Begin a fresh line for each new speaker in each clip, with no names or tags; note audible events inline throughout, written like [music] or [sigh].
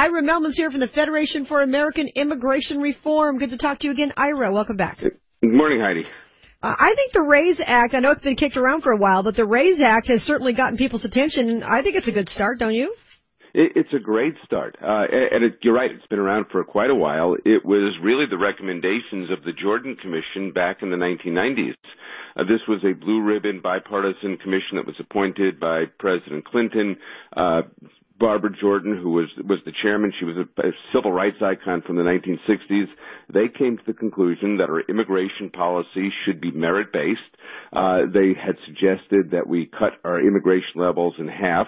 Ira Mehlman's here from the Federation for American Immigration Reform. Good to talk to you again, Ira. Welcome back. Good
morning, Heidi.
Uh, I think the RAISE Act, I know it's been kicked around for a while, but the RAISE Act has certainly gotten people's attention, and I think it's a good start, don't you?
It's a great start. Uh, and it, you're right, it's been around for quite a while. It was really the recommendations of the Jordan Commission back in the 1990s. Uh, this was a blue ribbon bipartisan commission that was appointed by President Clinton. Uh, Barbara Jordan, who was was the chairman, she was a, a civil rights icon from the 1960s. They came to the conclusion that our immigration policy should be merit based. Uh, they had suggested that we cut our immigration levels in half.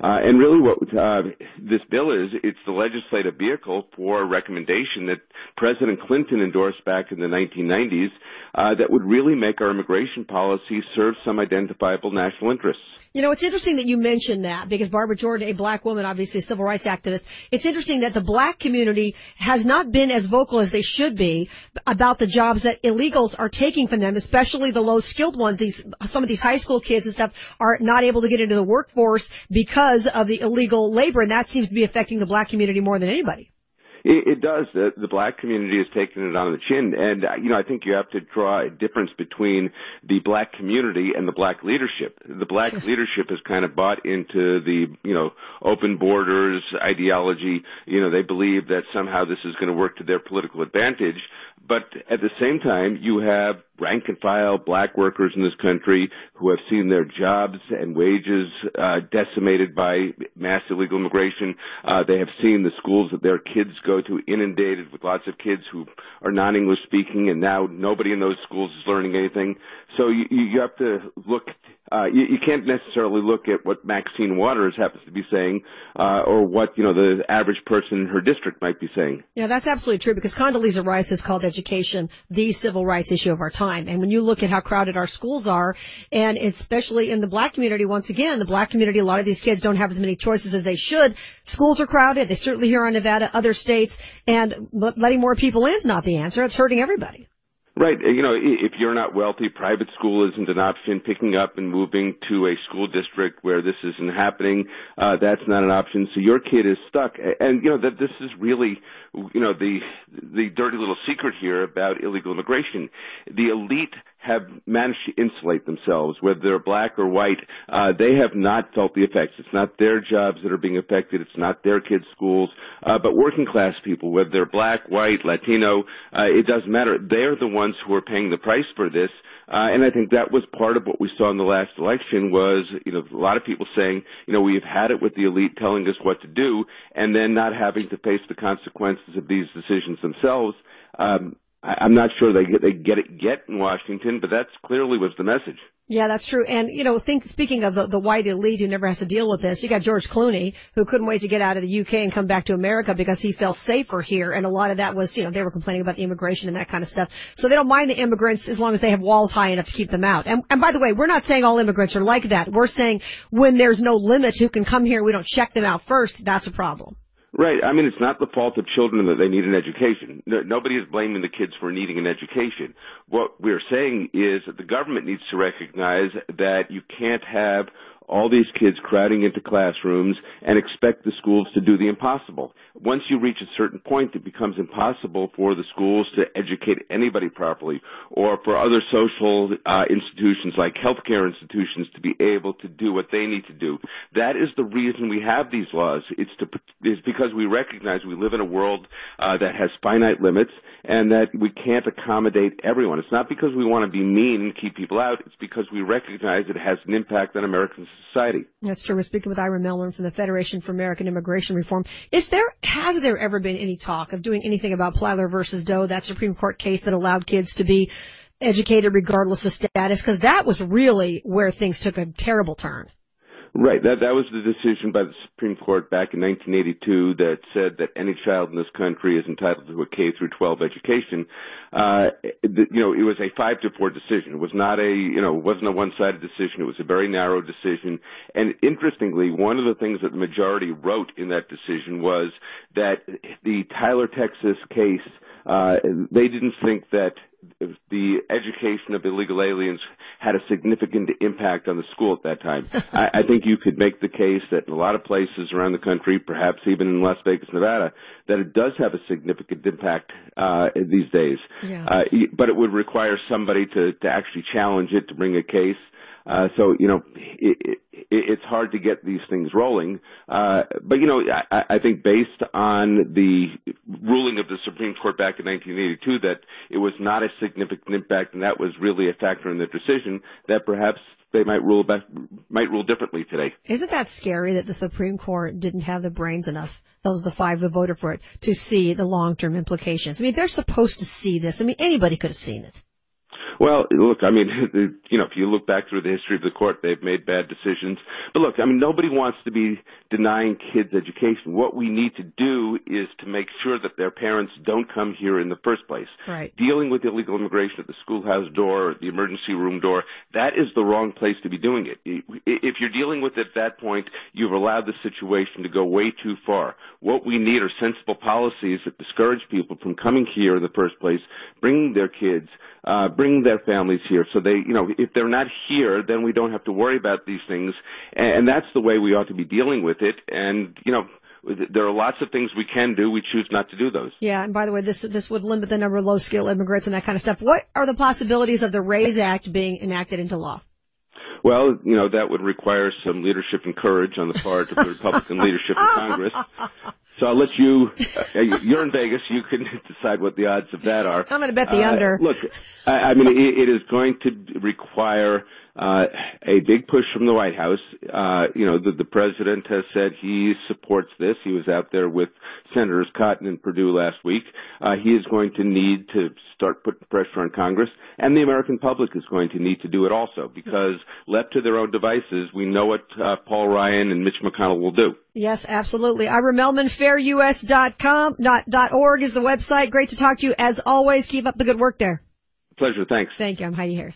Uh, and really what uh, this bill is, it's the legislative vehicle for a recommendation that President Clinton endorsed back in the 1990s uh, that would really make our immigration policy serve some identifiable national interests.
You know, it's interesting that you mentioned that because Barbara Jordan, a black woman, obviously a civil rights activist, it's interesting that the black community has not been as vocal as they should be about the jobs that illegals are taking from them, especially the low skilled ones. These, some of these high school kids and stuff are not able to get into the workforce because of the illegal labor, and that seems to be affecting the black community more than anybody.
It, it does. The, the black community has taken it on the chin, and uh, you know I think you have to draw a difference between the black community and the black leadership. The black leadership has kind of bought into the you know open borders ideology. You know they believe that somehow this is going to work to their political advantage. But at the same time, you have rank and file black workers in this country who have seen their jobs and wages uh, decimated by mass illegal immigration. Uh, they have seen the schools that their kids go to inundated with lots of kids who are non-English speaking, and now nobody in those schools is learning anything. So you, you have to look uh, you, you can't necessarily look at what Maxine Waters happens to be saying, uh, or what, you know, the average person in her district might be saying.
Yeah, that's absolutely true because Condoleezza Rice has called education the civil rights issue of our time. And when you look at how crowded our schools are, and especially in the black community, once again, the black community, a lot of these kids don't have as many choices as they should. Schools are crowded. They certainly here in Nevada, other states, and letting more people in is not the answer. It's hurting everybody.
Right. You know, if you're not wealthy, private school isn't an option. Picking up and moving to a school district where this isn't happening, uh, that's not an option. So your kid is stuck. And, you know, that this is really, you know, the, the dirty little secret here about illegal immigration. The elite have managed to insulate themselves, whether they're black or white. Uh, they have not felt the effects. It's not their jobs that are being affected. It's not their kids' schools. Uh, but working class people, whether they're black, white, Latino, uh, it doesn't matter. They're the ones who are paying the price for this. Uh, and I think that was part of what we saw in the last election was, you know, a lot of people saying, you know, we've had it with the elite telling us what to do and then not having to face the consequences of these decisions themselves. Um, I'm not sure they get they get it yet in Washington, but that's clearly was the message.
Yeah, that's true. And you know, think speaking of the, the white elite who never has to deal with this, you got George Clooney who couldn't wait to get out of the UK and come back to America because he felt safer here. And a lot of that was, you know, they were complaining about the immigration and that kind of stuff. So they don't mind the immigrants as long as they have walls high enough to keep them out. And, and by the way, we're not saying all immigrants are like that. We're saying when there's no limit who can come here, we don't check them out first. That's a problem.
Right. I mean, it's not the fault of children that they need an education. No, nobody is blaming the kids for needing an education. What we're saying is that the government needs to recognize that you can't have all these kids crowding into classrooms and expect the schools to do the impossible. Once you reach a certain point, it becomes impossible for the schools to educate anybody properly or for other social uh, institutions like healthcare institutions to be able to do what they need to do. That is the reason we have these laws. It's to it's because we recognize we live in a world uh, that has finite limits and that we can't accommodate everyone. It's not because we want to be mean and keep people out. It's because we recognize it has an impact on American society.
That's true. We're speaking with Ira Mehlman from the Federation for American Immigration Reform. Is there, has there ever been any talk of doing anything about Plyler versus Doe, that Supreme Court case that allowed kids to be educated regardless of status? Because that was really where things took a terrible turn.
Right. That that was the decision by the Supreme Court back in 1982 that said that any child in this country is entitled to a K through 12 education. Uh, you know, it was a five to four decision. It was not a, you know, it wasn't a one-sided decision. It was a very narrow decision. And interestingly, one of the things that the majority wrote in that decision was that the Tyler, Texas case, uh, they didn't think that the education of illegal aliens had a significant impact on the school at that time. [laughs] I, I think you could make the case that in a lot of places around the country, perhaps even in Las Vegas, Nevada, that it does have a significant impact uh, these days.
Yeah.
Uh, but it would require somebody to, to actually challenge it, to bring a case. Uh, so you know, it, it, it's hard to get these things rolling. Uh, but you know, I, I think based on the ruling of the Supreme Court back in 1982 that it was not a significant impact, and that was really a factor in the decision, that perhaps they might rule back, might rule differently today.
Isn't that scary that the Supreme Court didn't have the brains enough? Those the five who voted for it to see the long-term implications. I mean, they're supposed to see this. I mean, anybody could have seen it.
Well, look, I mean, [laughs] you know, if you look back through the history of the court, they've made bad decisions. But look, I mean, nobody wants to be denying kids education. What we need to do is to make sure that their parents don't come here in the first place.
Right.
Dealing with illegal immigration at the schoolhouse door or the emergency room door, that is the wrong place to be doing it. If you're dealing with it at that point, you've allowed the situation to go way too far. What we need are sensible policies that discourage people from coming here in the first place, bringing their kids, uh, bring their families here. So they, you know, if they're not here, then we don't have to worry about these things. And that's the way we ought to be dealing with it. And, you know, there are lots of things we can do. We choose not to do those.
Yeah, and by the way, this this would limit the number of low skill immigrants and that kind of stuff. What are the possibilities of the RAISE Act being enacted into law?
Well, you know, that would require some leadership and courage on the part of the Republican leadership in Congress. [laughs] So I'll let you, uh, you're in Vegas, you can [laughs] decide what the odds of that are.
I'm going to bet the
uh,
under.
Look, I, I mean, it, it is going to require uh, a big push from the White House. Uh, you know, the, the president has said he supports this. He was out there with Senators Cotton and Perdue last week. Uh, he is going to need to start putting pressure on Congress, and the American public is going to need to do it also, because left to their own devices, we know what uh, Paul Ryan and Mitch McConnell will do.
Yes, absolutely. Ira Mehlman, fairus.com, not, dot org is the website. Great to talk to you as always. Keep up the good work there.
Pleasure. Thanks.
Thank you. I'm Heidi Harris.